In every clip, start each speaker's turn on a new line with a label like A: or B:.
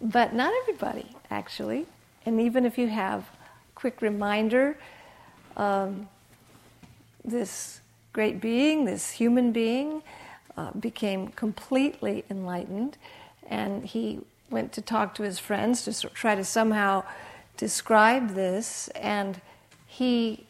A: But not everybody, actually. And even if you have quick reminder, um, this great being, this human being, uh, became completely enlightened, and he went to talk to his friends to try to somehow describe this, and he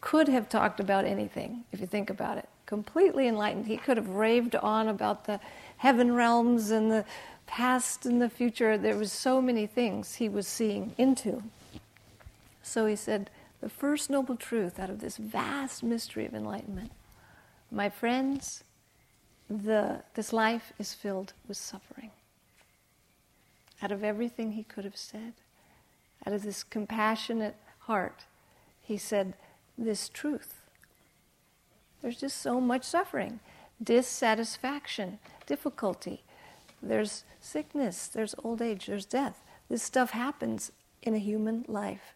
A: could have talked about anything, if you think about it. Completely enlightened. He could have raved on about the heaven realms and the past and the future. There was so many things he was seeing into. So he said, the first noble truth out of this vast mystery of enlightenment, my friends, the, this life is filled with suffering. Out of everything he could have said, out of this compassionate heart, he said, this truth. There's just so much suffering, dissatisfaction, difficulty. There's sickness, there's old age, there's death. This stuff happens in a human life.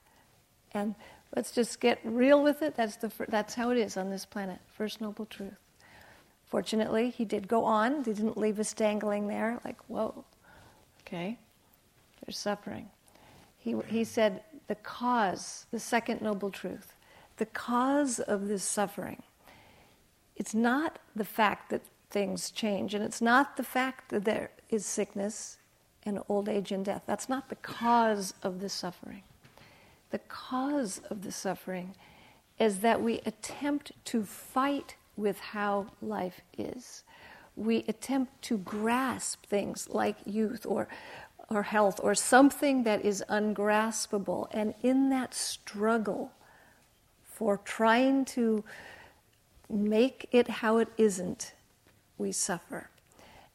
A: And let's just get real with it. That's, the, that's how it is on this planet. First noble truth. Fortunately, he did go on. He didn't leave us dangling there, like, whoa, okay, there's suffering. He, he said, the cause, the second noble truth, the cause of this suffering. It's not the fact that things change, and it's not the fact that there is sickness and old age and death. That's not the cause of the suffering. The cause of the suffering is that we attempt to fight with how life is. We attempt to grasp things like youth or, or health or something that is ungraspable. And in that struggle, for trying to make it how it isn't, we suffer.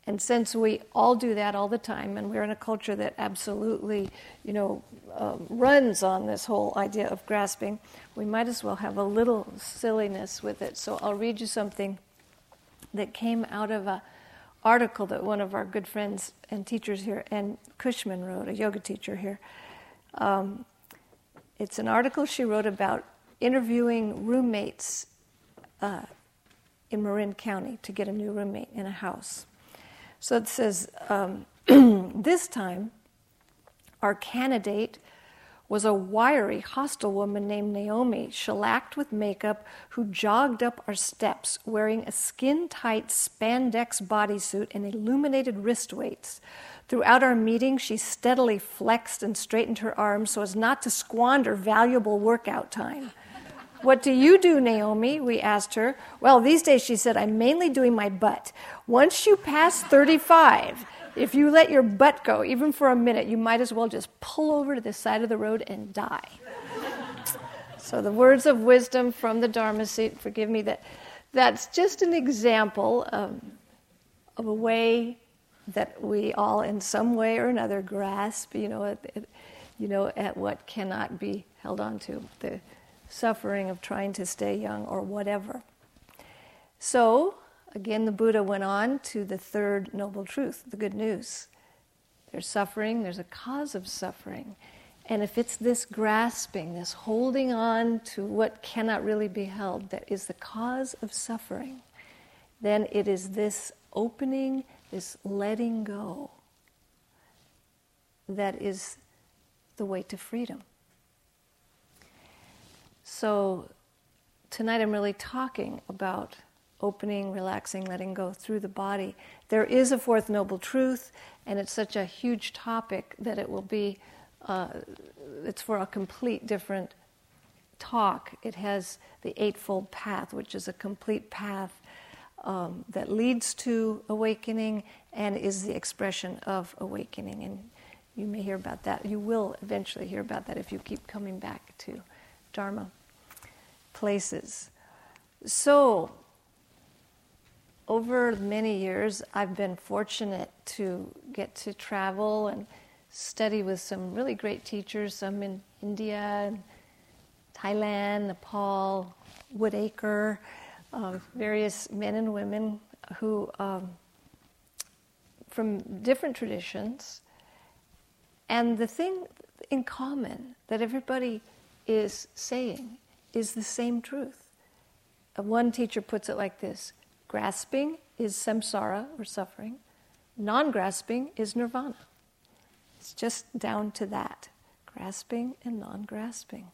A: And since we all do that all the time, and we're in a culture that absolutely, you know, um, runs on this whole idea of grasping, we might as well have a little silliness with it. So I'll read you something that came out of a article that one of our good friends and teachers here, Anne Cushman, wrote, a yoga teacher here. Um, it's an article she wrote about interviewing roommates uh, in Marin County to get a new roommate in a house. So it says, um, this time, our candidate was a wiry, hostile woman named Naomi, shellacked with makeup, who jogged up our steps wearing a skin tight spandex bodysuit and illuminated wrist weights. Throughout our meeting, she steadily flexed and straightened her arms so as not to squander valuable workout time. What do you do, Naomi? We asked her. Well, these days, she said, I'm mainly doing my butt. Once you pass 35, if you let your butt go, even for a minute, you might as well just pull over to the side of the road and die. so, the words of wisdom from the Dharma seat, forgive me that that's just an example of, of a way that we all, in some way or another, grasp, you know, at, you know, at what cannot be held on to. The, suffering of trying to stay young or whatever. So, again, the Buddha went on to the third noble truth, the good news. There's suffering, there's a cause of suffering. And if it's this grasping, this holding on to what cannot really be held that is the cause of suffering, then it is this opening, this letting go that is the way to freedom. So tonight I'm really talking about opening, relaxing, letting go through the body. There is a fourth noble truth, and it's such a huge topic that it will be, uh, it's for a complete different talk. It has the Eightfold Path, which is a complete path um, that leads to awakening and is the expression of awakening. And you may hear about that. You will eventually hear about that if you keep coming back to Dharma places. So, over many years, I've been fortunate to get to travel and study with some really great teachers, some in India and Thailand, Nepal, Woodacre, uh, various men and women who, um, from different traditions. And the thing in common that everybody is saying is the same truth. Uh, one teacher puts it like this grasping is samsara or suffering, non grasping is nirvana. It's just down to that grasping and non grasping.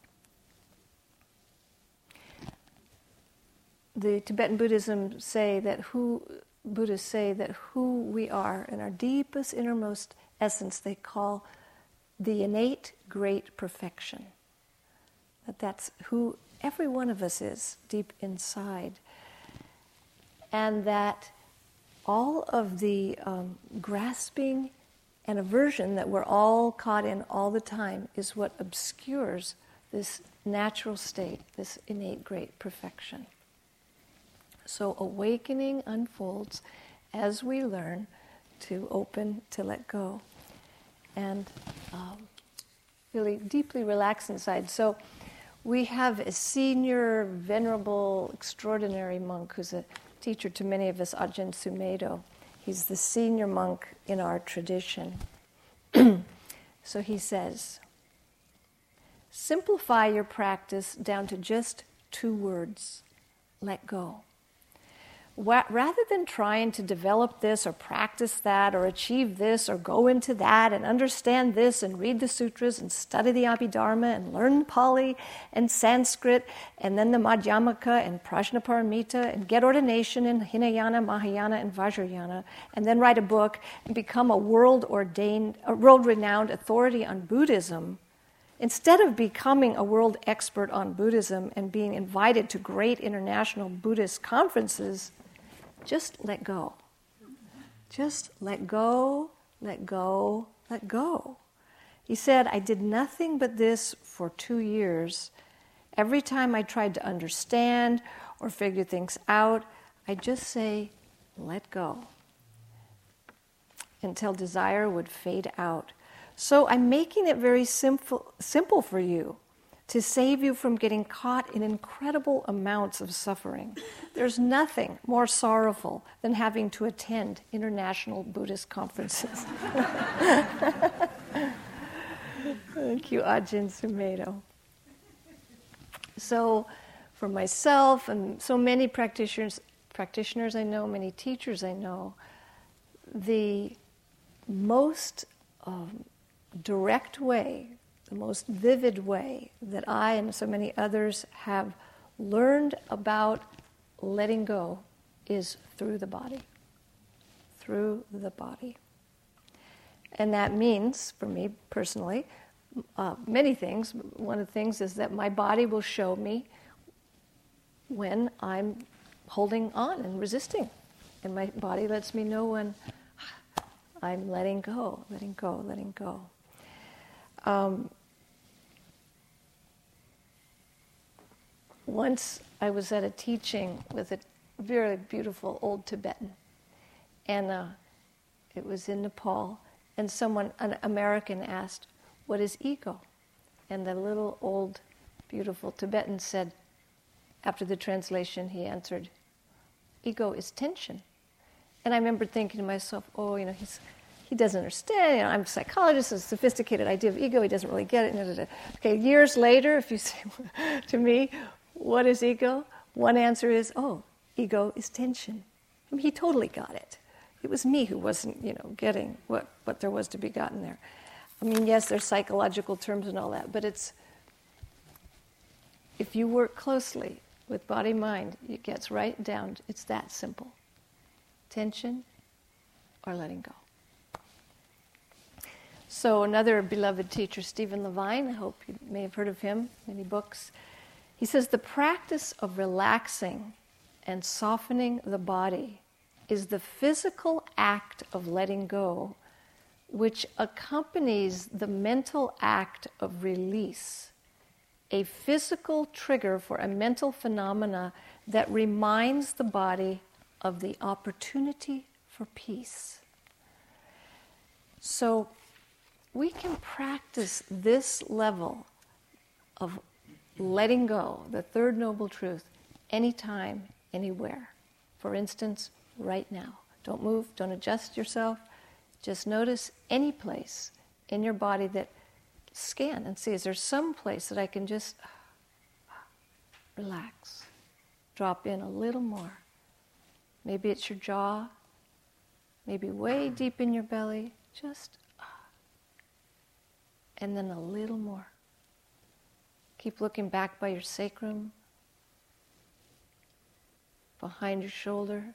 A: The Tibetan Buddhism say that who Buddhists say that who we are in our deepest innermost essence they call the innate great perfection. That that's who every one of us is deep inside. And that all of the um, grasping and aversion that we're all caught in all the time is what obscures this natural state, this innate great perfection. So awakening unfolds as we learn to open, to let go, and um, really deeply relax inside. So we have a senior, venerable, extraordinary monk who's a teacher to many of us, Ajahn Sumedho. He's the senior monk in our tradition. so he says, simplify your practice down to just two words let go rather than trying to develop this or practice that or achieve this or go into that and understand this and read the sutras and study the Abhidharma and learn Pali and Sanskrit and then the Madhyamaka and Prajnaparamita and get ordination in Hinayana, Mahayana, and Vajrayana and then write a book and become a world ordained, a world renowned authority on Buddhism. Instead of becoming a world expert on Buddhism and being invited to great international Buddhist conferences, just let go. Just let go, let go, let go. He said, I did nothing but this for two years. Every time I tried to understand or figure things out, I just say, let go until desire would fade out. So I'm making it very simple, simple for you to save you from getting caught in incredible amounts of suffering. There's nothing more sorrowful than having to attend international Buddhist conferences. Thank you, Ajahn Sumedho. So, for myself and so many practitioners, practitioners I know, many teachers I know, the most um, direct way the most vivid way that I and so many others have learned about letting go is through the body. Through the body. And that means, for me personally, uh, many things. One of the things is that my body will show me when I'm holding on and resisting. And my body lets me know when I'm letting go, letting go, letting go. Um, Once I was at a teaching with a very beautiful old Tibetan, and uh, it was in Nepal, and someone, an American, asked, What is ego? And the little old beautiful Tibetan said, after the translation, he answered, Ego is tension. And I remember thinking to myself, oh, you know, he's, he doesn't understand. You know, I'm a psychologist, a sophisticated idea of ego. He doesn't really get it. Okay, years later, if you say to me, what is ego? One answer is, oh, ego is tension. I mean, he totally got it. It was me who wasn't, you know, getting what, what there was to be gotten there. I mean, yes, there's psychological terms and all that, but it's, if you work closely with body mind, it gets right down, it's that simple. Tension or letting go. So, another beloved teacher, Stephen Levine, I hope you may have heard of him, many books. He says the practice of relaxing and softening the body is the physical act of letting go, which accompanies the mental act of release, a physical trigger for a mental phenomena that reminds the body of the opportunity for peace. So we can practice this level of letting go, the third noble truth, anytime, anywhere. For instance, right now. Don't move, don't adjust yourself. Just notice any place in your body that scan and see is there some place that I can just relax, drop in a little more. Maybe it's your jaw, maybe way deep in your belly. Just and then a little more. Keep looking back by your sacrum, behind your shoulder.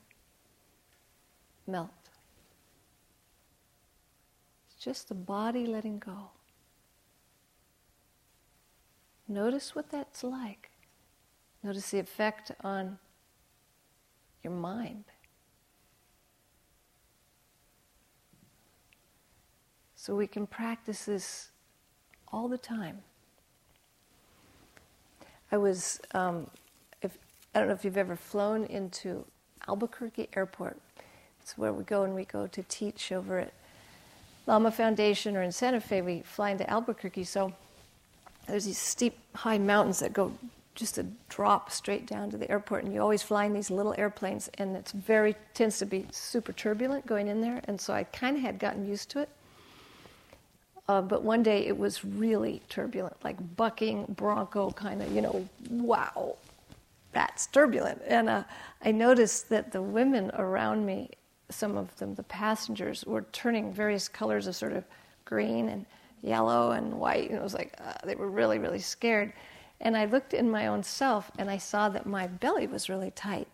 A: Melt. It's just the body letting go. Notice what that's like. Notice the effect on your mind. So we can practice this all the time. I was, um, if, I don't know if you've ever flown into Albuquerque Airport. It's where we go and we go to teach over at Lama Foundation or in Santa Fe. We fly into Albuquerque. So there's these steep, high mountains that go just a drop straight down to the airport, and you always fly in these little airplanes, and it's very tends to be super turbulent going in there, and so I kind of had gotten used to it. Uh, but one day it was really turbulent, like bucking bronco kind of, you know, wow, that's turbulent. And uh, I noticed that the women around me, some of them, the passengers, were turning various colors of sort of green and yellow and white. And it was like uh, they were really, really scared. And I looked in my own self and I saw that my belly was really tight.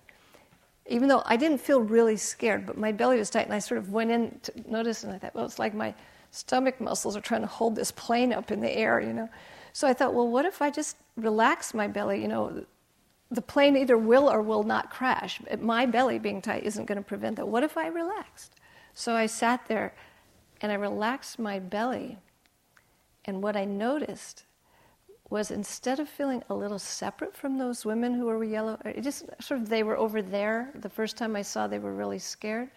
A: Even though I didn't feel really scared, but my belly was tight. And I sort of went in to notice and I thought, well, it's like my stomach muscles are trying to hold this plane up in the air, you know. So I thought, well, what if I just relax my belly? You know, the plane either will or will not crash. My belly being tight isn't going to prevent that. What if I relaxed? So I sat there and I relaxed my belly. And what I noticed was instead of feeling a little separate from those women who were yellow, it just sort of they were over there. The first time I saw they were really scared.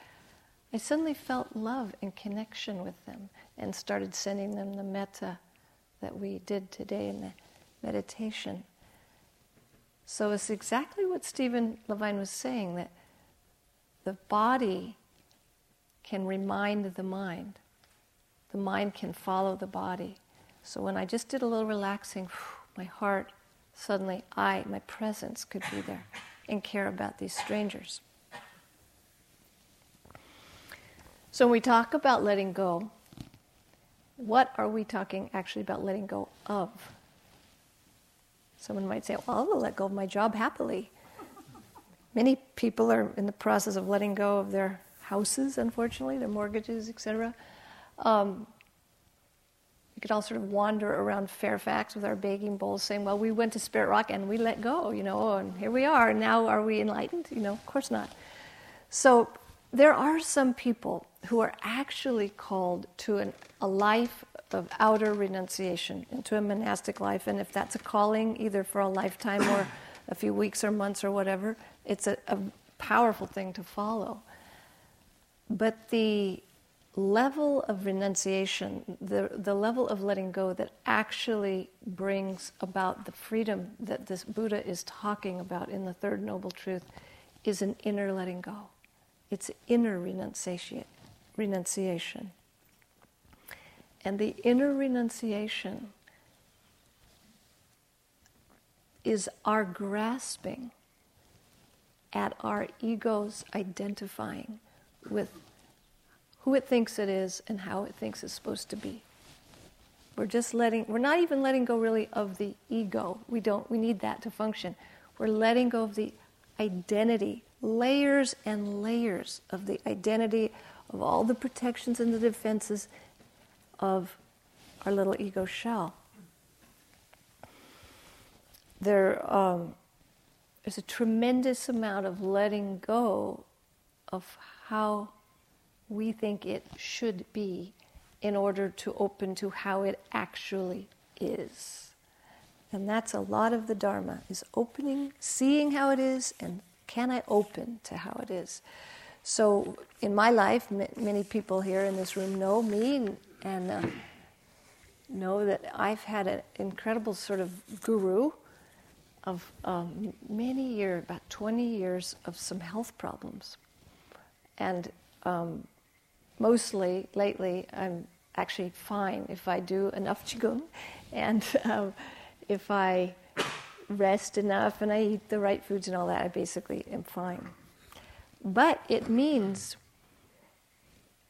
A: I suddenly felt love and connection with them and started sending them the metta that we did today in the meditation. So it's exactly what Stephen Levine was saying that the body can remind the mind, the mind can follow the body. So when I just did a little relaxing, my heart suddenly, I, my presence could be there and care about these strangers. So when we talk about letting go, what are we talking actually about letting go of? Someone might say, well, I'll let go of my job happily. Many people are in the process of letting go of their houses, unfortunately, their mortgages, etc. Um, we could all sort of wander around Fairfax with our begging bowls saying, well, we went to Spirit Rock and we let go, you know, and here we are. Now are we enlightened? You know, of course not. So there are some people who are actually called to an, a life of outer renunciation, into a monastic life. And if that's a calling, either for a lifetime or a few weeks or months or whatever, it's a, a powerful thing to follow. But the level of renunciation, the, the level of letting go that actually brings about the freedom that this Buddha is talking about in the Third Noble Truth, is an inner letting go. It's inner renunciation. renunciation. And the inner renunciation is our grasping at our ego's identifying with who it thinks it is and how it thinks it's supposed to be. We're just letting, we're not even letting go really of the ego. We don't, we need that to function. We're letting go of the identity, layers and layers of the identity of all the protections and the defenses of our little ego shell. There, um, there's a tremendous amount of letting go of how we think it should be in order to open to how it actually is. And that's a lot of the Dharma is opening, seeing how it is, and can I open to how it is? So in my life, m- many people here in this room know me and uh, know that I've had an incredible sort of guru of um, many years, about 20 years of some health problems. And um, mostly lately, I'm actually fine if I do enough qigong and um, if I rest enough and I eat the right foods and all that, I basically am fine. But it means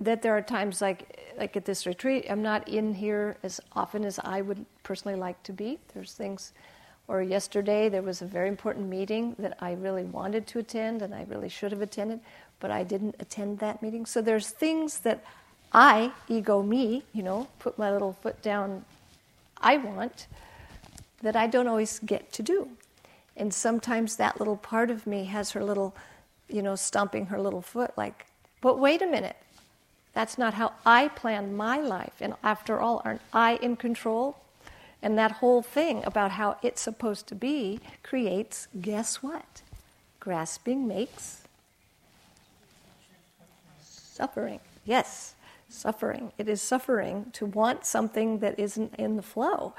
A: that there are times like like at this retreat, I'm not in here as often as I would personally like to be. There's things, or yesterday there was a very important meeting that I really wanted to attend and I really should have attended, but I didn't attend that meeting. So there's things that I, ego me, you know, put my little foot down, I want, that I don't always get to do. And sometimes that little part of me has her little, you know, stomping her little foot, like, but wait a minute, that's not how I plan my life. And after all, aren't I in control? And that whole thing about how it's supposed to be creates, guess what? Grasping makes suffering. Yes, suffering. It is suffering to want something that isn't in the flow.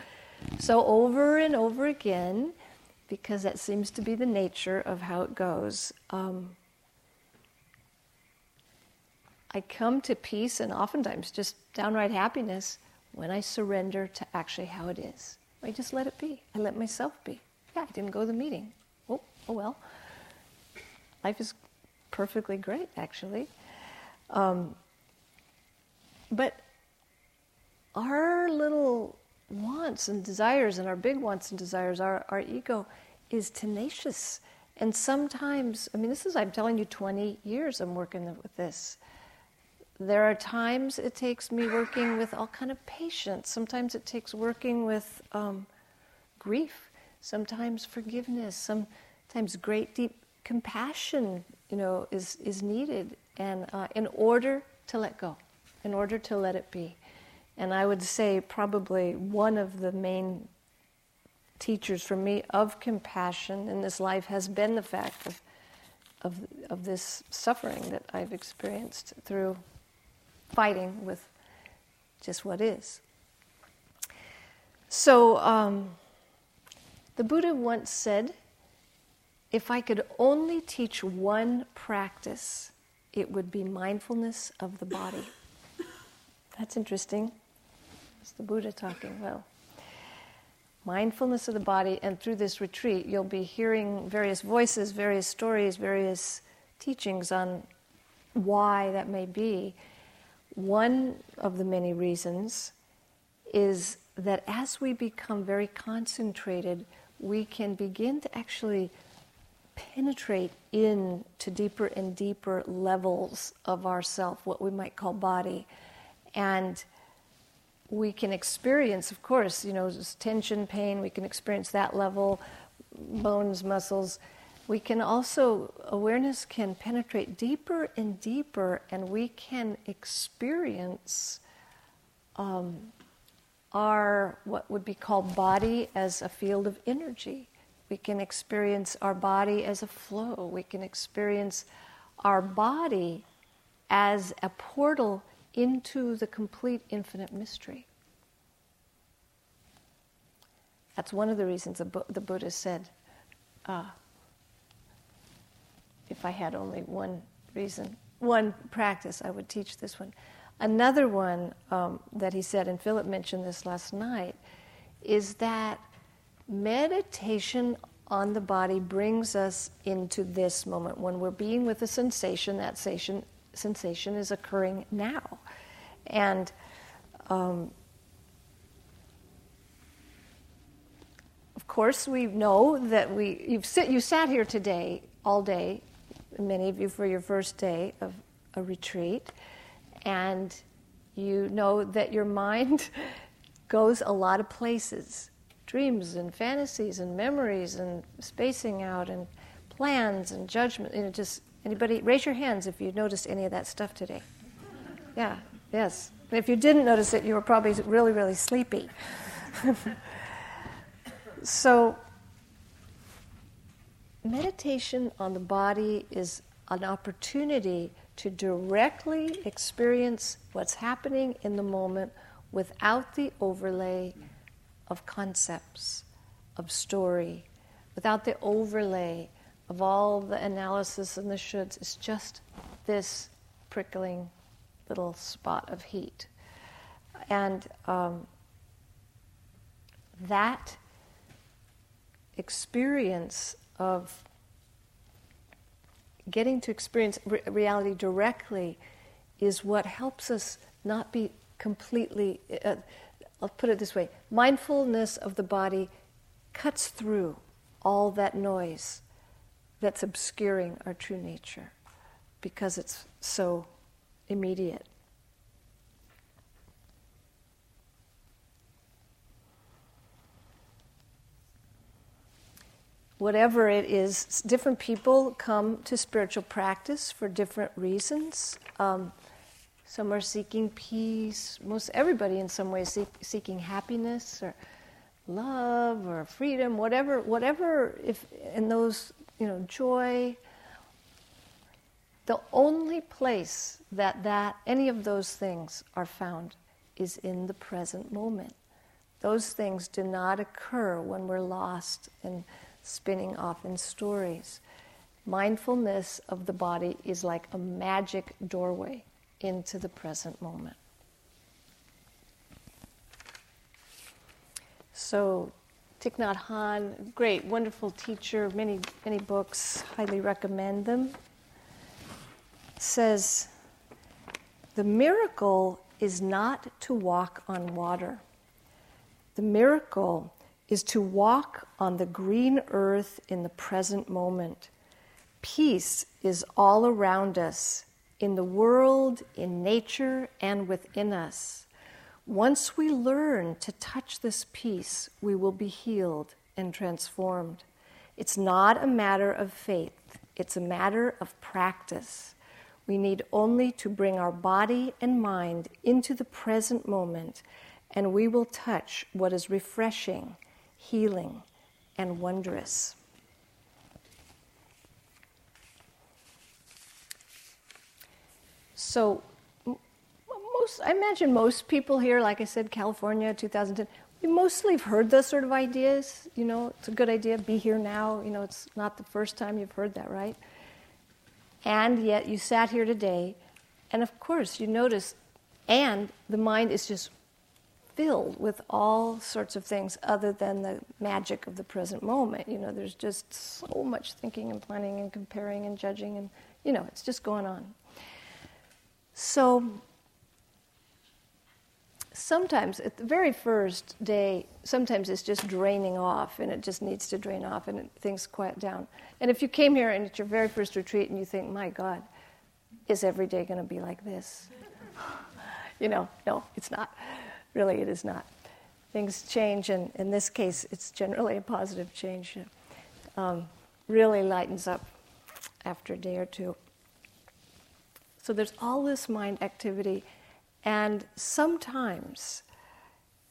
A: So, over and over again, because that seems to be the nature of how it goes, um, I come to peace and oftentimes just downright happiness when I surrender to actually how it is. I just let it be. I let myself be. Yeah, I didn't go to the meeting. Oh, oh well. Life is perfectly great, actually. Um, but our little wants and desires and our big wants and desires, our, our ego is tenacious. And sometimes, I mean, this is, I'm telling you, 20 years I'm working with this. There are times it takes me working with all kind of patience. Sometimes it takes working with um, grief. Sometimes forgiveness. Sometimes great deep compassion, you know, is is needed, and uh, in order to let go, in order to let it be. And I would say probably one of the main teachers for me of compassion in this life has been the fact of of, of this suffering that I've experienced through fighting with just what is. So, um, the Buddha once said, if I could only teach one practice, it would be mindfulness of the body. That's interesting. It's the Buddha talking. Well, mindfulness of the body, and through this retreat, you'll be hearing various voices, various stories, various teachings on why that may be. One of the many reasons is that as we become very concentrated, we can begin to actually penetrate into deeper and deeper levels of ourself, what we might call body. And we can experience, of course, you know, tension, pain, we can experience that level, bones, muscles we can also, awareness can penetrate deeper and deeper, and we can experience um, our, what would be called body as a field of energy. We can experience our body as a flow. We can experience our body as a portal into the complete infinite mystery. That's one of the reasons the Buddha said, uh, if I had only one reason, one practice, I would teach this one. Another one um, that he said, and Philip mentioned this last night, is that meditation on the body brings us into this moment. When we're being with a sensation, that sensation, sensation is occurring now. And um, of course, we know that we, you've sit, you sat here today all day many of you for your first day of a retreat, and you know that your mind goes a lot of places dreams and fantasies and memories and spacing out and plans and judgment. You know, just anybody raise your hands if you noticed any of that stuff today. Yeah, yes. And if you didn't notice it, you were probably really, really sleepy. so meditation on the body is an opportunity to directly experience what's happening in the moment without the overlay of concepts, of story, without the overlay of all the analysis and the shoulds. is just this prickling little spot of heat. And um, that experience of getting to experience re- reality directly is what helps us not be completely, uh, I'll put it this way mindfulness of the body cuts through all that noise that's obscuring our true nature because it's so immediate. Whatever it is, different people come to spiritual practice for different reasons. Um, some are seeking peace. Most everybody, in some ways, seek, seeking happiness or love or freedom, whatever, whatever. If in those, you know, joy. The only place that that any of those things are found is in the present moment. Those things do not occur when we're lost and spinning off in stories. Mindfulness of the body is like a magic doorway into the present moment. So, Thich Nhat Hanh, great, wonderful teacher, many, many books, highly recommend them, says, The miracle is not to walk on water. The miracle is to walk on the green earth in the present moment. Peace is all around us in the world, in nature, and within us. Once we learn to touch this peace, we will be healed and transformed. It's not a matter of faith, it's a matter of practice. We need only to bring our body and mind into the present moment, and we will touch what is refreshing, healing, and wondrous. So, most, I imagine most people here, like I said, California, 2010, we mostly have heard those sort of ideas. You know, it's a good idea, be here now. You know, it's not the first time you've heard that, right? And yet you sat here today, and of course you notice, and the mind is just filled with all sorts of things other than the magic of the present moment. You know, there's just so much thinking and planning and comparing and judging, and, you know, it's just going on. So sometimes at the very first day, sometimes it's just draining off and it just needs to drain off and it, things quiet down. And if you came here and it's your very first retreat and you think, my God, is every day going to be like this? you know, no, it's not. Really, it is not. Things change, and in this case, it's generally a positive change. Um, really lightens up after a day or two. So there's all this mind activity, and sometimes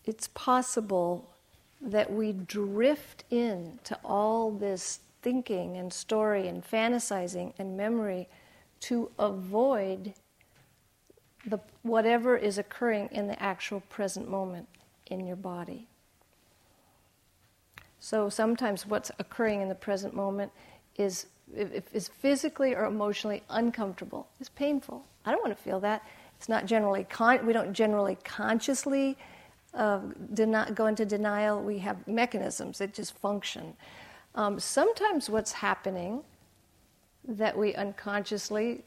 A: it's possible that we drift into all this thinking and story and fantasizing and memory to avoid the, whatever is occurring in the actual present moment in your body. So sometimes what's occurring in the present moment is is physically or emotionally uncomfortable, is painful. I don't want to feel that. It's not generally con- we don't generally consciously uh, deny- go into denial. We have mechanisms that just function. Um, sometimes what's happening that we unconsciously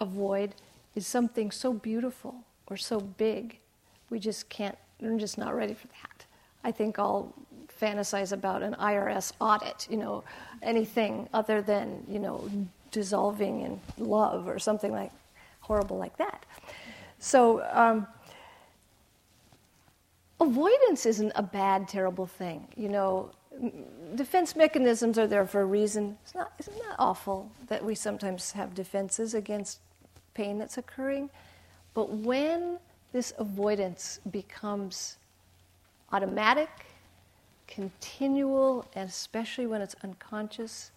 A: avoid is something so beautiful or so big, we just can't. We're just not ready for that. I think I'll fantasize about an IRS audit, you know, anything other than, you know, dissolving in love or something like horrible like that. So, um, avoidance isn't a bad, terrible thing. You know, defense mechanisms are there for a reason. It's not, it's not awful that we sometimes have defenses against pain that's occurring. But when this avoidance becomes automatic continual, and especially when it's unconscious,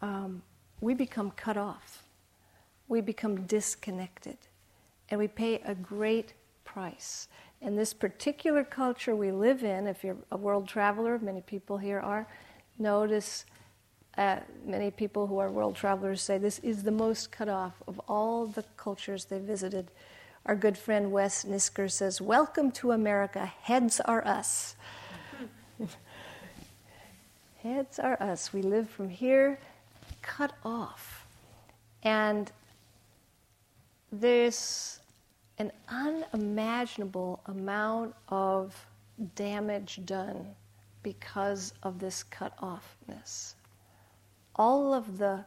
A: um, we become cut off. We become disconnected. And we pay a great price. In this particular culture we live in, if you're a world traveler, many people here are, notice uh, many people who are world travelers say this is the most cut off of all the cultures they visited. Our good friend Wes Nisker says, Welcome to America, heads are us. Heads are us. We live from here, cut off. And there's an unimaginable amount of damage done because of this cut offness. All of the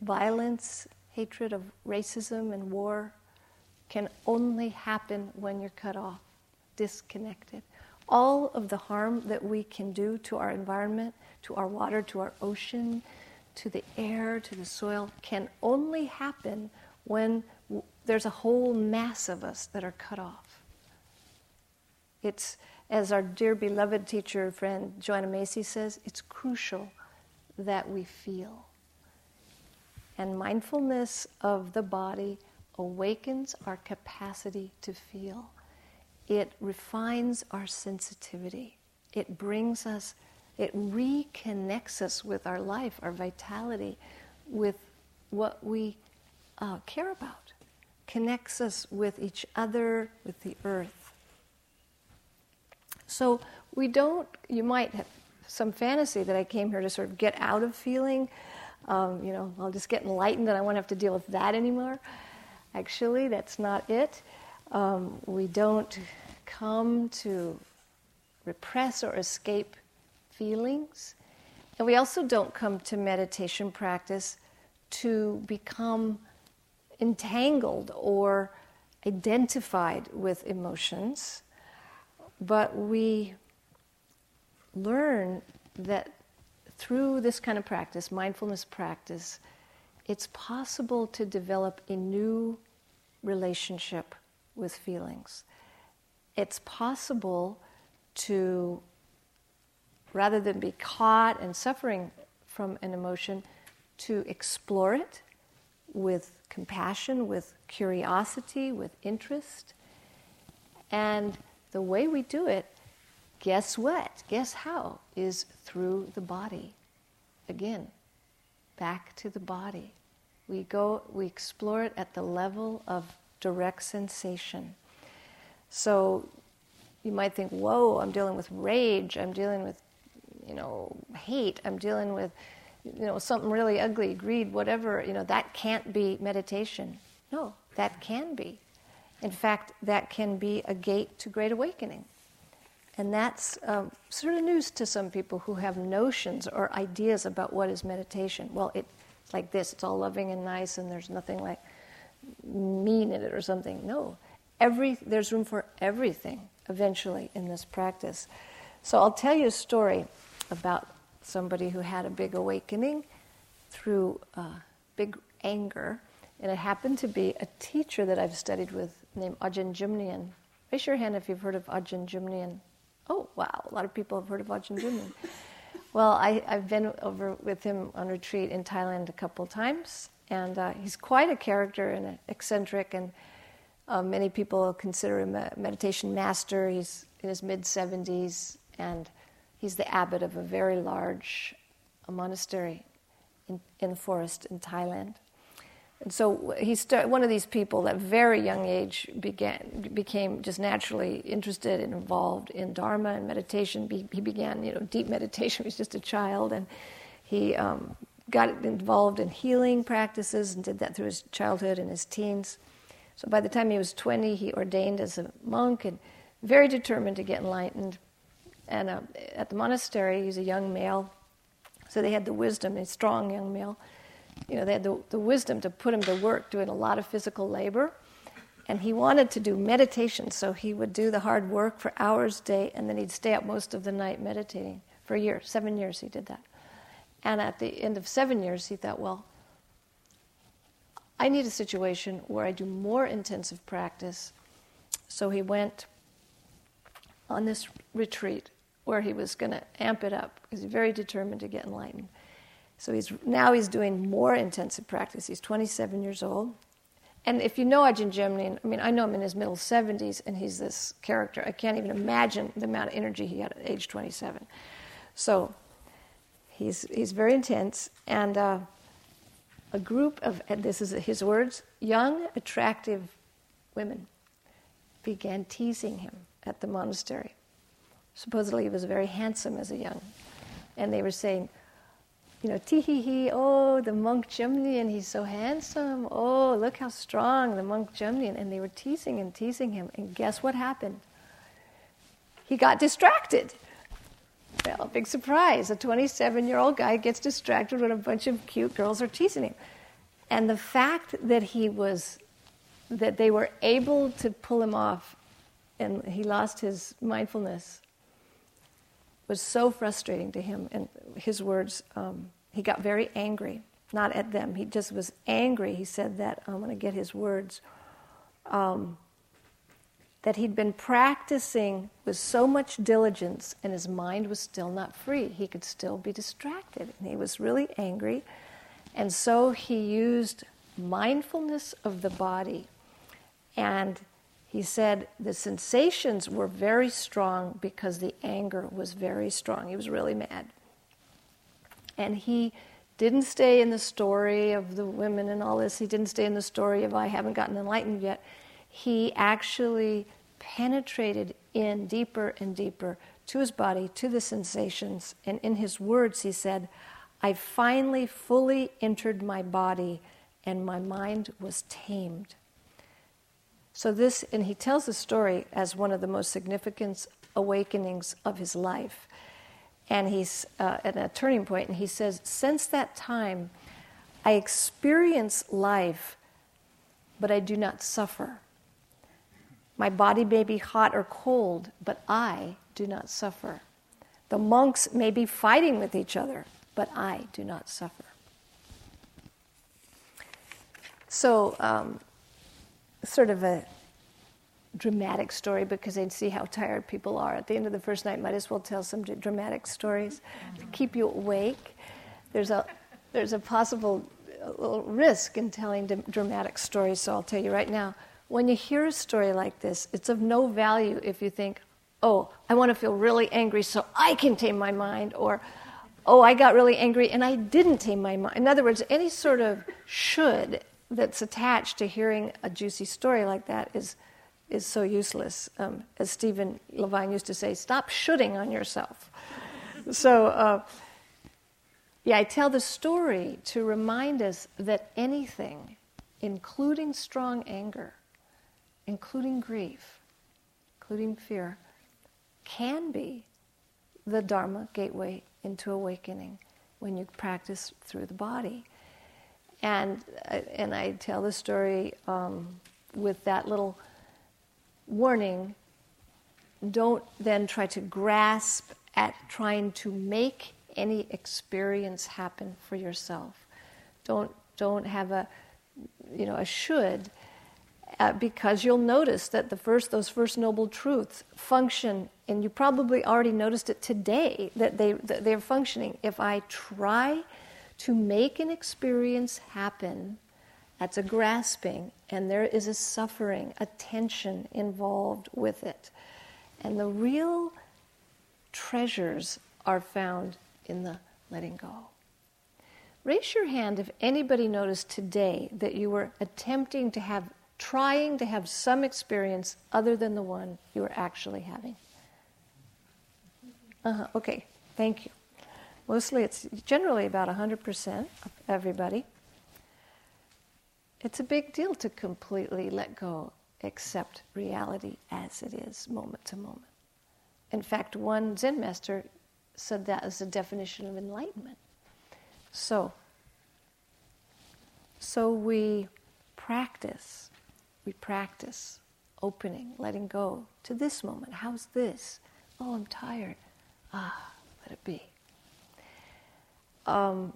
A: violence, hatred of racism and war can only happen when you're cut off, disconnected. All of the harm that we can do to our environment, to our water, to our ocean, to the air, to the soil, can only happen when there's a whole mass of us that are cut off. It's, as our dear beloved teacher friend Joanna Macy says, it's crucial that we feel. And mindfulness of the body awakens our capacity to feel. It refines our sensitivity. It brings us, it reconnects us with our life, our vitality, with what we uh, care about, connects us with each other, with the earth. So we don't, you might have some fantasy that I came here to sort of get out of feeling. Um, you know, I'll just get enlightened and I won't have to deal with that anymore. Actually, that's not it. Um, we don't come to repress or escape feelings. And we also don't come to meditation practice to become entangled or identified with emotions, but we learn that through this kind of practice, mindfulness practice, it's possible to develop a new relationship with feelings. It's possible to, rather than be caught and suffering from an emotion, to explore it with compassion, with curiosity, with interest. And the way we do it, guess what? Guess how? Is through the body. Again, back to the body. We go, we explore it at the level of direct sensation. So you might think, whoa, I'm dealing with rage, I'm dealing with, you know, hate, I'm dealing with, you know, something really ugly, greed, whatever, you know, that can't be meditation. No, that can be. In fact, that can be a gate to great awakening. And that's um, sort of news to some people who have notions or ideas about what is meditation. Well, it like this. It's all loving and nice, and there's nothing like mean in it or something. No, every there's room for everything eventually in this practice. So I'll tell you a story about somebody who had a big awakening through uh, big anger, and it happened to be a teacher that I've studied with named Ajahn Jumnian. Raise your hand if you've heard of Ajahn Jumnian. Oh, wow, a lot of people have heard of Ajahn Jumnian. Well, I, have been over with him on retreat in Thailand a couple times, and uh, he's quite a character and eccentric, and uh, many people consider him a meditation master. He's in his mid 70s, and he's the abbot of a very large monastery in, in the forest in Thailand. And so he's one of these people at very young age began, became just naturally interested and involved in Dharma and meditation. He began, you know, deep meditation. He was just a child, and he um, got involved in healing practices and did that through his childhood and his teens. So by the time he was 20, he ordained as a monk and very determined to get enlightened. And uh, at the monastery, he's a young male, so they had the wisdom, a strong young male you know, they had the, the wisdom to put him to work doing a lot of physical labor. And he wanted to do meditation, so he would do the hard work for hours a day, and then he'd stay up most of the night meditating for a year. Seven years he did that. And at the end of seven years, he thought, well, I need a situation where I do more intensive practice. So he went on this retreat where he was going to amp it up because he's very determined to get enlightened. So he's now he's doing more intensive practice. He's 27 years old. And if you know Ajahn Jumnian, I mean, I know him in his middle 70s, and he's this character. I can't even imagine the amount of energy he had at age 27. So he's, he's very intense. And uh, a group of, and this is his words, young, attractive women began teasing him at the monastery. Supposedly he was very handsome as a young. And they were saying, you know, tee hee hee, oh, the monk Jumnian, he's so handsome. Oh, look how strong, the monk Jumnian. And they were teasing and teasing him. And guess what happened? He got distracted. Well, big surprise. A 27 year old guy gets distracted when a bunch of cute girls are teasing him. And the fact that he was, that they were able to pull him off and he lost his mindfulness was so frustrating to him. And his words, um, he got very angry, not at them. He just was angry. He said that, I'm going to get his words, um, that he'd been practicing with so much diligence and his mind was still not free. He could still be distracted. And he was really angry. And so he used mindfulness of the body and he said the sensations were very strong because the anger was very strong. He was really mad. And he didn't stay in the story of the women and all this. He didn't stay in the story of I haven't gotten enlightened yet. He actually penetrated in deeper and deeper to his body, to the sensations. And in his words, he said, I finally fully entered my body and my mind was tamed. So, this, and he tells the story as one of the most significant awakenings of his life. And he's uh, at a turning point, and he says, Since that time, I experience life, but I do not suffer. My body may be hot or cold, but I do not suffer. The monks may be fighting with each other, but I do not suffer. So, um, sort of a dramatic story because they'd see how tired people are. At the end of the first night, might as well tell some dramatic stories to keep you awake. There's a, there's a possible a risk in telling dramatic stories, so I'll tell you right now. When you hear a story like this, it's of no value if you think, oh, I want to feel really angry so I can tame my mind, or oh, I got really angry and I didn't tame my mind. In other words, any sort of should that's attached to hearing a juicy story like that is, is so useless. Um, as Stephen Levine used to say, stop shooting on yourself. so, uh, yeah, I tell the story to remind us that anything, including strong anger, including grief, including fear, can be the Dharma gateway into awakening when you practice through the body. And, uh, and I tell the story um, with that little warning don't then try to grasp at trying to make any experience happen for yourself. Don't, don't have a, you know, a should, uh, because you'll notice that the first, those first noble truths function, and you probably already noticed it today that they, that they're functioning. If I try to make an experience happen, that's a grasping, and there is a suffering, a tension involved with it. And the real treasures are found in the letting go. Raise your hand if anybody noticed today that you were attempting to have, trying to have some experience other than the one you were actually having. Uh-huh. Okay, thank you. Mostly it's generally about 100% of everybody. It's a big deal to completely let go, accept reality as it is, moment to moment. In fact, one Zen master said that as a definition of enlightenment. So, so we practice, we practice opening, letting go to this moment. How's this? Oh, I'm tired. Ah, let it be um,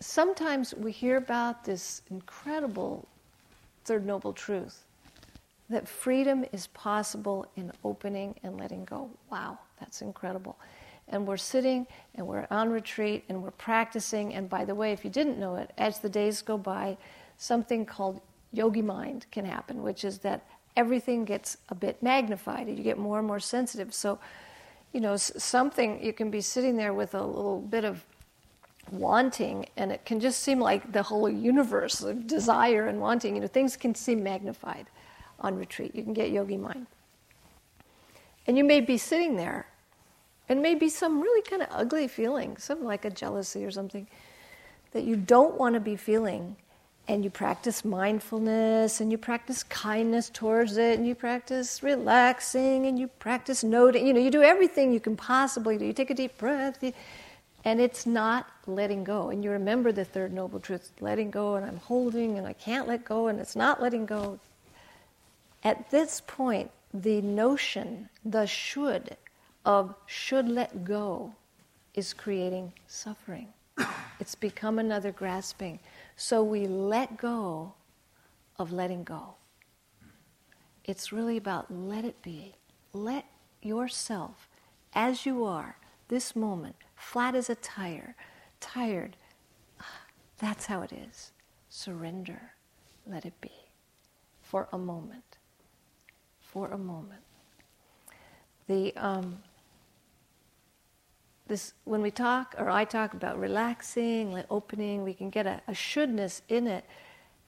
A: sometimes we hear about this incredible third noble truth that freedom is possible in opening and letting go. Wow, that's incredible. And we're sitting and we're on retreat and we're practicing. And by the way, if you didn't know it, as the days go by, something called yogi mind can happen, which is that everything gets a bit magnified and you get more and more sensitive. So, you know, something, you can be sitting there with a little bit of wanting, and it can just seem like the whole universe of desire and wanting. You know, things can seem magnified on retreat. You can get yogi mind. And you may be sitting there And maybe some really kind of ugly feeling, something like a jealousy or something that you don't want to be feeling. And you practice mindfulness and you practice kindness towards it and you practice relaxing and you practice noting. You know, you do everything you can possibly do. You take a deep breath. You, and it's not letting go. And you remember the third noble truth letting go, and I'm holding, and I can't let go, and it's not letting go. At this point, the notion, the should of should let go, is creating suffering. It's become another grasping. So we let go of letting go. It's really about let it be. Let yourself, as you are, this moment, flat as a tire, tired. That's how it is. Surrender. Let it be. For a moment. For a moment. The um, this when we talk or I talk about relaxing, opening, we can get a, a shouldness in it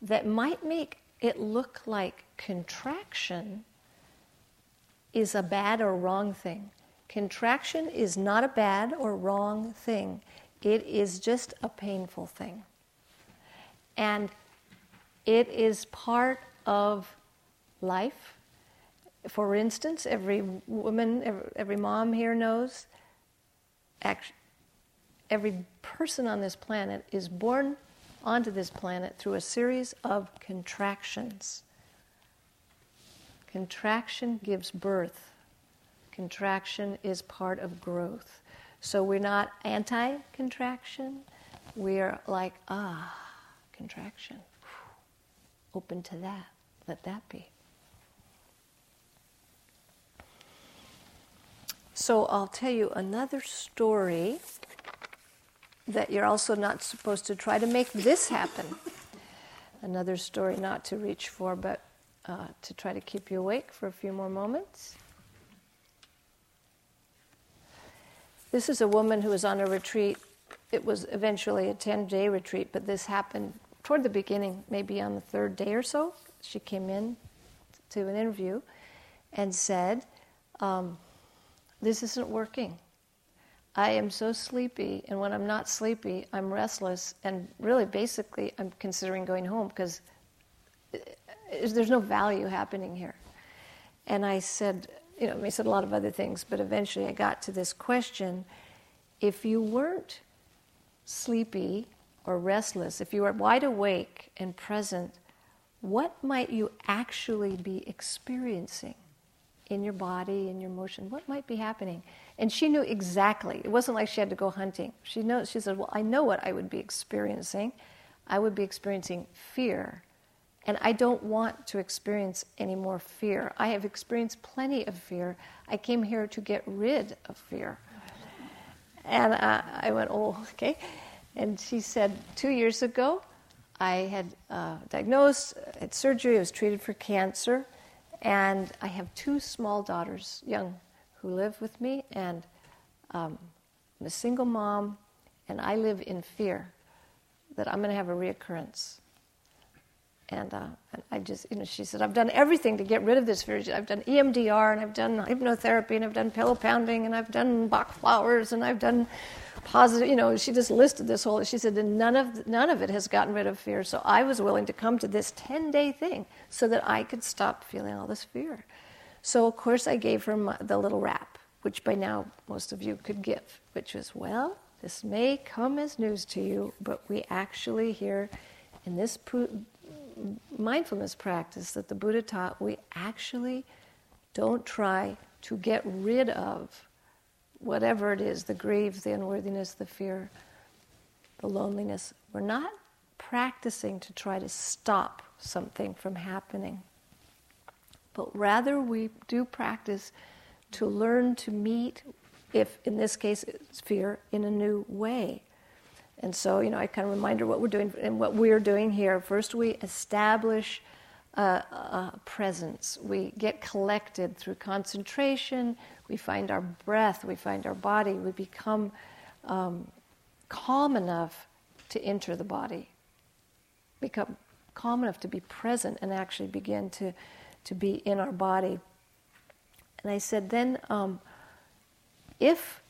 A: that might make it look like contraction is a bad or wrong thing. Contraction is not a bad or wrong thing, it is just a painful thing. And it is part of life. For instance, every woman, every, mom here knows, actually, every person on this planet is born onto this planet through a series of contractions. Contraction gives birth Contraction is part of growth. So we're not anti contraction, we're like, ah, contraction. Open to that. Let that be. So I'll tell you another story that you're also not supposed to try to make this happen. Another story not to reach for, but uh, to try to keep you awake for a few more moments. This is a woman who was on a retreat. It was eventually a 10 day retreat, but this happened toward the beginning, maybe on the third day or so. She came in to an interview and said, um, This isn't working. I am so sleepy, and when I'm not sleepy, I'm restless, and really, basically, I'm considering going home because uh, there's no value happening here. And I said, you know, I said a lot of other things, but eventually I got to this question if you weren't sleepy or restless, if you were wide awake and present, what might you actually be experiencing in your body, in your motion? What might be happening? And she knew exactly. It wasn't like she had to go hunting. She knows. She said, "Well, I know what I would be experiencing. I would be experiencing fear and I don't want to experience any more fear. I have experienced plenty of fear. I came here to get rid of fear. And uh, I went, oh, okay. And she said, two years ago, I had uh, diagnosed, had surgery, I was treated for cancer, and I have two small daughters, young, who live with me, and um, I'm a single mom, and I live in fear that I'm going to have a reoccurrence and, uh, and I just, you know, she said, I've done everything to get rid of this fear. I've done EMDR, and I've done hypnotherapy, and I've done pillow pounding, and I've done Bach flowers, and I've done positive, you know, she just listed this whole, she said, and none of, none of it has gotten rid of fear. So I was willing to come to this 10 day thing so that I could stop feeling all this fear. So, of course, I gave her my, the little rap, which by now most of you could give, which was, well, this may come as news to you, but we actually here in this mindfulness practice that the Buddha taught, we actually don't try to get rid of whatever it is the grief, the unworthiness, the fear, the loneliness. We're not practicing to try to stop something from happening, but rather we do practice to learn to meet, if in this case it's fear, in a new way. And so, you know, I kind of remind her what we're doing and what we're doing here. First, we establish a, a presence. We get collected through concentration. We find our breath. We find our body. We become um, calm enough to enter the body. Become calm enough to be present and actually begin to, to be in our body. And I said, then um, if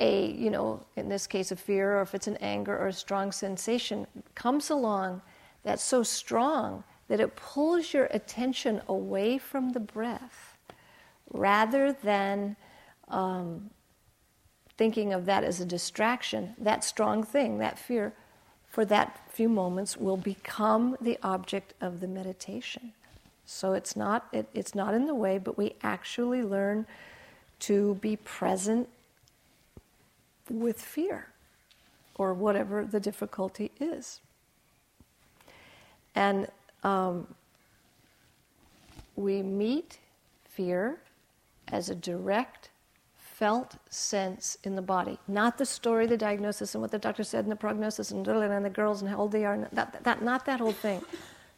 A: a, you know, in this case, a fear, or if it's an anger or a strong sensation comes along that's so strong that it pulls your attention away from the breath rather than um, thinking of that as a distraction, that strong thing, that fear, for that few moments will become the object of the meditation. So it's not, it, it's not in the way, but we actually learn to be present with fear or whatever the difficulty is. And um, we meet fear as a direct felt sense in the body, not the story, the diagnosis, and what the doctor said, and the prognosis, and, and the girls, and how old they are, that, that, not that whole thing,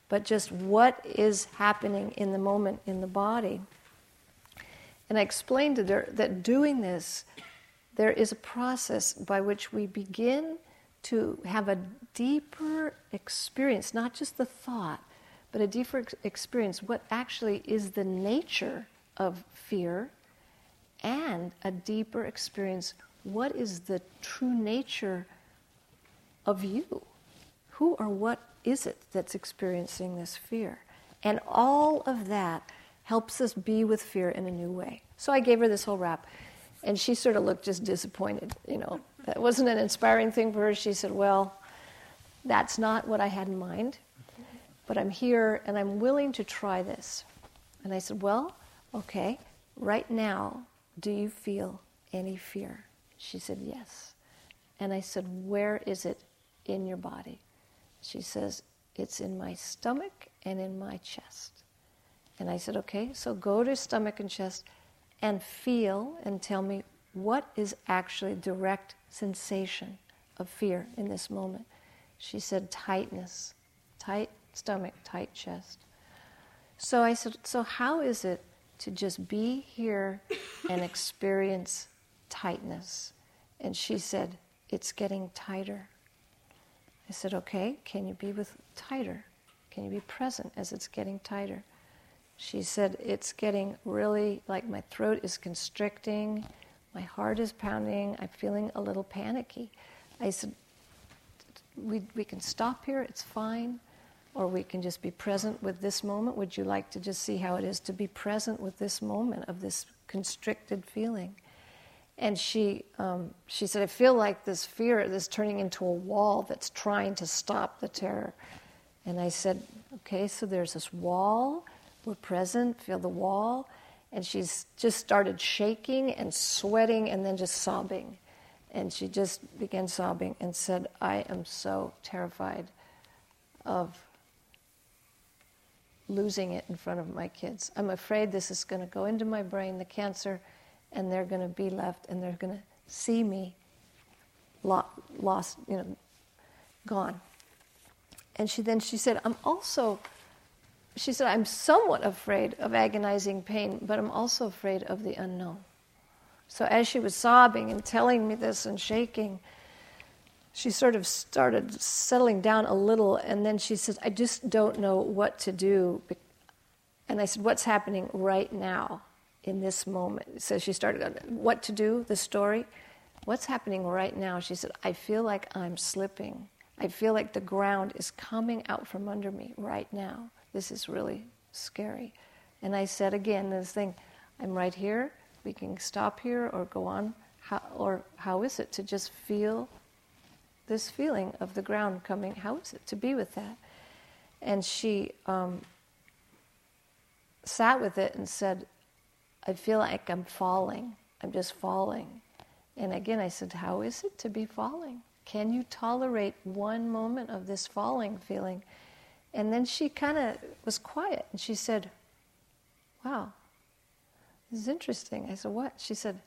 A: but just what is happening in the moment in the body. And I explained to her that doing this, there is a process by which we begin to have a deeper experience, not just the thought, but a deeper experience, what actually is the nature of fear and a deeper experience what is the true nature of you? Who or what is it that's experiencing this fear? And all of that helps us be with fear in a new way. So I gave her this whole rap, and she sort of looked just disappointed. You know, that wasn't an inspiring thing for her. She said, Well, that's not what I had in mind, but I'm here and I'm willing to try this. And I said, Well, okay, right now, do you feel any fear? She said, Yes. And I said, Where is it in your body? She says, It's in my stomach and in my chest. And I said, Okay, so go to stomach and chest and feel and tell me what is actually direct sensation of fear in this moment. She said, Tightness, tight stomach, tight chest. So I said, So how is it to just be here and experience tightness. And she said, It's getting tighter. I said, Okay, can you be with tighter? Can you be present as it's getting tighter? She said, It's getting really like my throat is constricting, my heart is pounding, I'm feeling a little panicky. I said, we, we can stop here, it's fine or we can just be present with this moment. Would you like to just see how it is to be present with this moment of this constricted feeling? And she, um, she said, I feel like this fear is turning into a wall that's trying to stop the terror. And I said, okay, so there's this wall. We're present, feel the wall. And she's just started shaking and sweating and then just sobbing. And she just began sobbing and said, I am so terrified of losing it in front of my kids. I'm afraid this is going to go into my brain, the cancer, and they're going to be left and they're going to see me lost, you know, gone. And she then she said, I'm also, she said, I'm somewhat afraid of agonizing pain, but I'm also afraid of the unknown. So as she was sobbing and telling me this and shaking, she sort of started settling down a little, and then she says, I just don't know what to do. And I said, What's happening right now in this moment? So she started, What to do, the story. What's happening right now? She said, I feel like I'm slipping. I feel like the ground is coming out from under me right now. This is really scary. And I said again, this thing, I'm right here. We can stop here or go on. How, or how is it to just feel this feeling of the ground coming. How is it to be with that? And she um, sat with it and said, I feel like I'm falling. I'm just falling. And again, I said, How is it to be falling? Can you tolerate one moment of this falling feeling? And then she kind of was quiet and she said, Wow, this is interesting. I said, What? She said,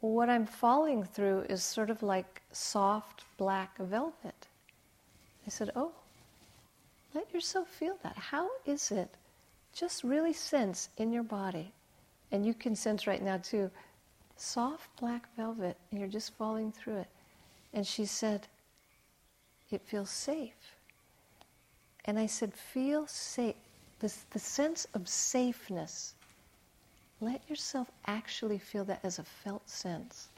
A: what I'm falling through is sort of like soft black velvet. I said, Oh, let yourself feel that. How is it? Just really sense in your body. And you can sense right now too soft black velvet, and you're just falling through it. And she said, It feels safe. And I said, Feel safe. This, the sense of safeness let yourself actually feel that as a felt sense.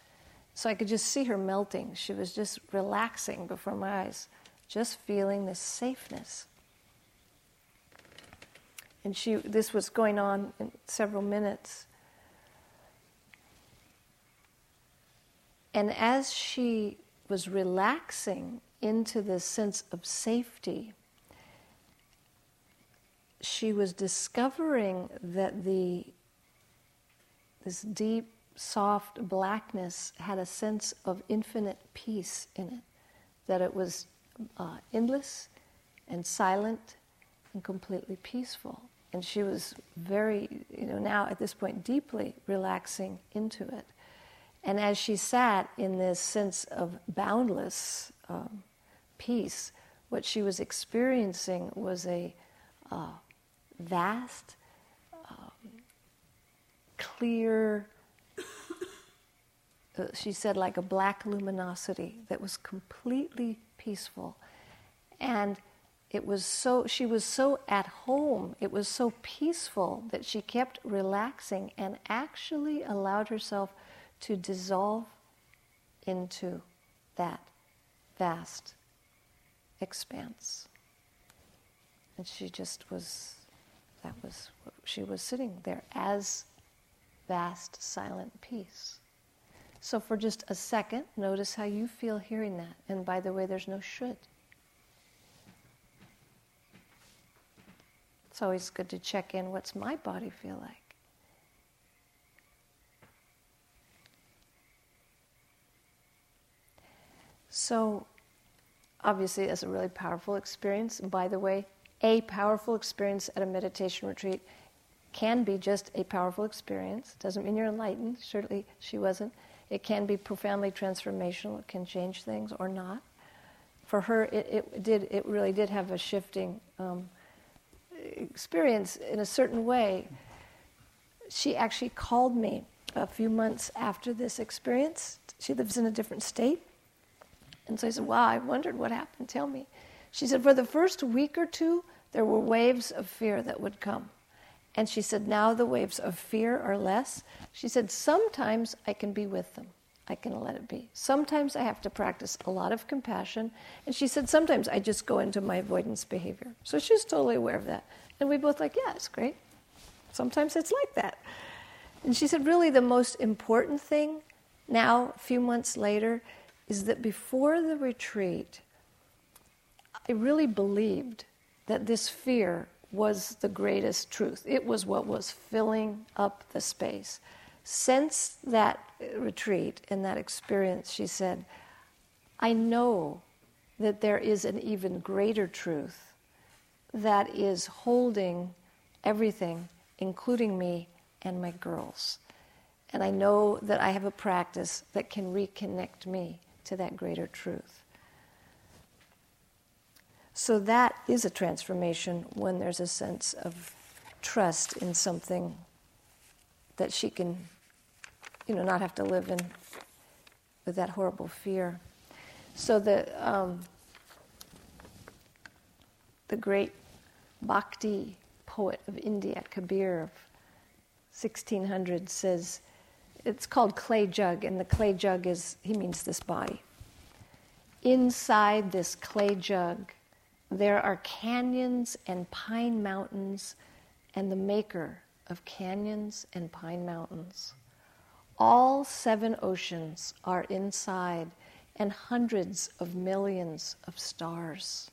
A: So I could just see her melting. She was just relaxing before my eyes, just feeling this safeness. And she, this was going on in several minutes. And as she was relaxing into this sense of safety, she was discovering that the this deep, soft blackness had a sense of infinite peace in it, that it was uh, endless and silent and completely peaceful. And she was very, you know, now at this point, deeply relaxing into it. And as she sat in this sense of boundless um, peace, what she was experiencing was a uh, vast, um, clear, uh, she said, like a black luminosity that was completely peaceful. And it was so, she was so at home, it was so peaceful that she kept relaxing and actually allowed herself to dissolve into that vast expanse. And she just was, that was, she was sitting there as vast silent peace. So for just a second, notice how you feel hearing that. And by the way, there's no should. It's always good to check in what's my body feel like? So, obviously, it's a really powerful experience. And by the way, a powerful experience at a meditation retreat can be just a powerful experience. Doesn't mean you're enlightened. Certainly, she wasn't. It can be profoundly transformational. It can change things or not. For her, it, it did. It really did have a shifting um, experience in a certain way. She actually called me a few months after this experience. She lives in a different state. And so I said, Wow, I wondered what happened. Tell me. She said, For the first week or two, there were waves of fear that would come. And she said, Now the waves of fear are less. She said, Sometimes I can be with them. I can let it be. Sometimes I have to practice a lot of compassion. And she said, sometimes I just go into my avoidance behavior. So she's totally aware of that. And we both like, yeah, it's great. Sometimes it's like that. And she said, really, the most important thing now, a few months later, is that before the retreat, I really believed that this fear was the greatest truth. It was what was filling up the space since that retreat and that experience, she said, I know that there is an even greater truth that is holding everything, including me and my girls. And I know that I have a practice that can reconnect me to that greater truth. So that is a transformation when there's a sense of trust in something that she can you know, not have to live in with that horrible fear. So the um, the great bhakti poet of India, Kabir of 1600, says it's called clay jug, and the clay jug is he means this body. Inside this clay jug, there are canyons and pine mountains, and the maker of canyons and pine mountains. All seven oceans are inside, and hundreds of millions of stars.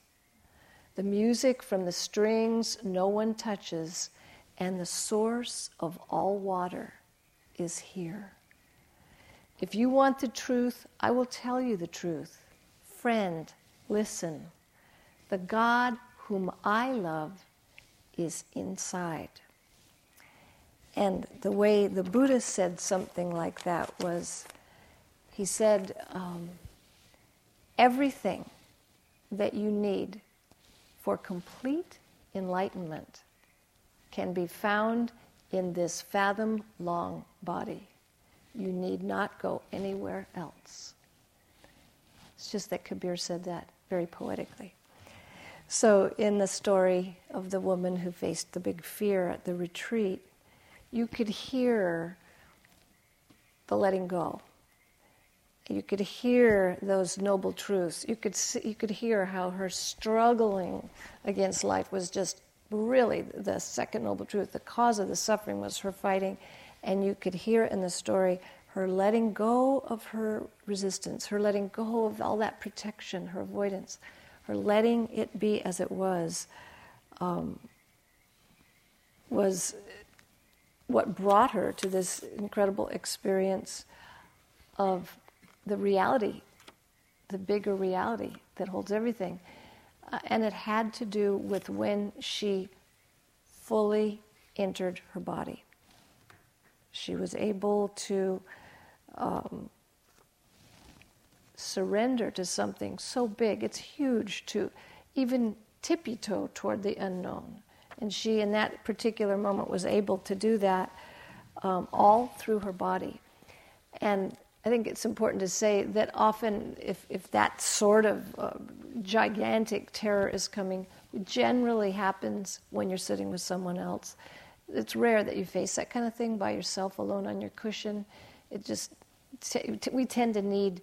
A: The music from the strings no one touches, and the source of all water is here. If you want the truth, I will tell you the truth. Friend, listen. The God whom I love is inside. And the way the Buddha said something like that was he said, um, everything that you need for complete enlightenment can be found in this fathom long body. You need not go anywhere else. It's just that Kabir said that very poetically. So, in the story of the woman who faced the big fear at the retreat, you could hear the letting go. You could hear those noble truths. You could see, you could hear how her struggling against life was just really the second noble truth. The cause of the suffering was her fighting, and you could hear in the story her letting go of her resistance, her letting go of all that protection, her avoidance, her letting it be as it was, um, was what brought her to this incredible experience of the reality, the bigger reality that holds everything. Uh, and it had to do with when she fully entered her body. She was able to um, surrender to something so big, it's huge to even tippy toe toward the unknown. And she, in that particular moment, was able to do that um, all through her body. And I think it's important to say that often, if, if that sort of uh, gigantic terror is coming, generally happens when you're sitting with someone else. It's rare that you face that kind of thing by yourself, alone on your cushion. It just, t- we tend to need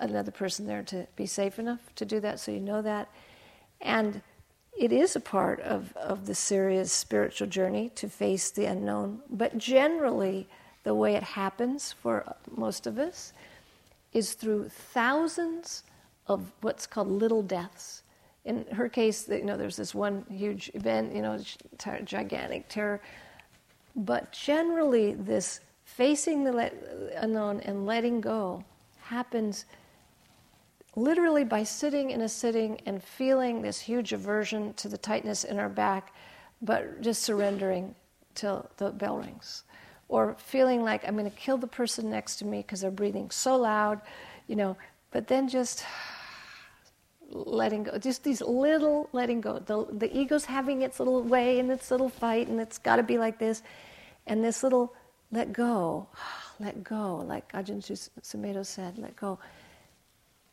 A: another person there to be safe enough to do that, so you know that. And it is a part of, of the serious spiritual journey to face the unknown, but generally, the way it happens for most of us is through thousands of what's called little deaths. In her case, you know, there's this one huge event, you know, gigantic terror, but generally, this facing the unknown and letting go happens literally by sitting in a sitting and feeling this huge aversion to the tightness in our back, but just surrendering till the bell rings. Or feeling like I'm going to kill the person next to me because they're breathing so loud, you know, but then just letting go. Just these little letting go. The, the ego's having its little way and its little fight, and it's got to be like this. And this little let go, let go, like Ajahn Sumedho said, let go.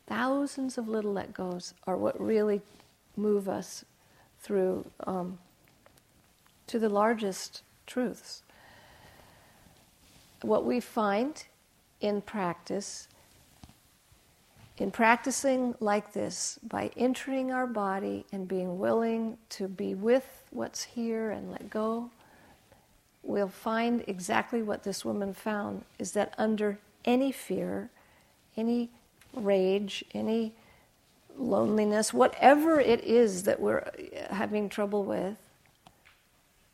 A: Thousands of little let goes are what really move us through um, to the largest truths. What we find in practice, in practicing like this, by entering our body and being willing to be with what's here and let go, we'll find exactly what this woman found is that under any fear, any rage, any loneliness, whatever it is that we're having trouble with,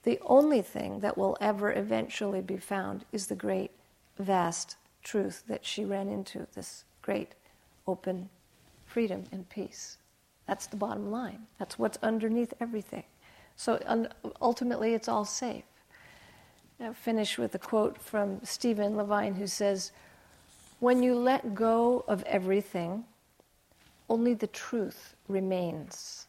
A: the only thing that will ever eventually be found is the great, vast truth that she ran into this great, open freedom and peace. That's the bottom line. That's what's underneath everything. So ultimately, it's all safe. I'll finish with a quote from Stephen Levine who says, when you let go of everything, only the truth remains.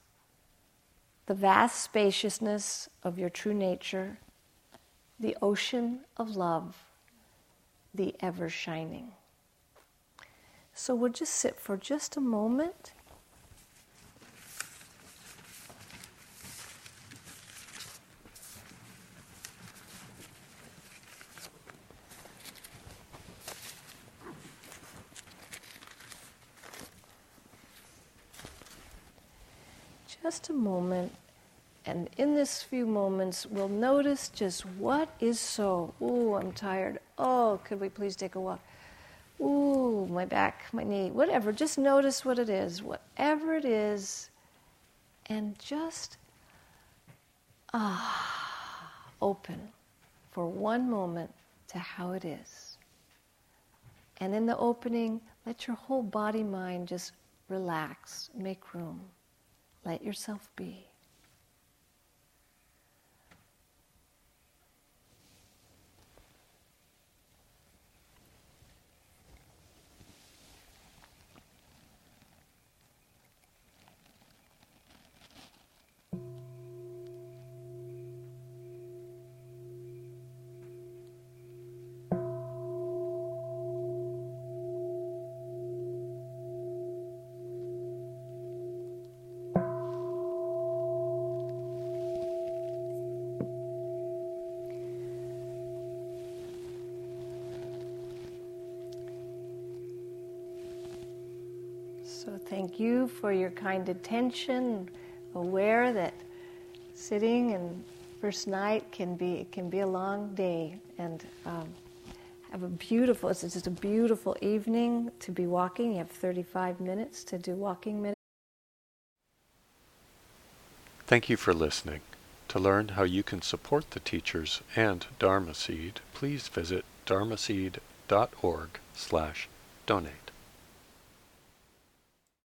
A: The vast spaciousness of your true nature, the ocean of love, the ever shining. So we'll just sit for just a moment just a moment. And in this few moments, we'll notice just what is so. Ooh, I'm tired. Oh, could we please take a walk? Ooh, my back, my knee, whatever. Just notice what it is, whatever it is, and just ah, open for one moment to how it is. And in the opening, let your whole body mind just relax, make room. Let yourself be. For your kind attention, aware that sitting and first night can be it can be a long day and um, have a beautiful it's just a beautiful evening to be walking you have 35 minutes to do walking minutes
B: Thank you for listening. To learn how you can support the teachers and Dharma Seed, please visit dharmaseed.org slash donate.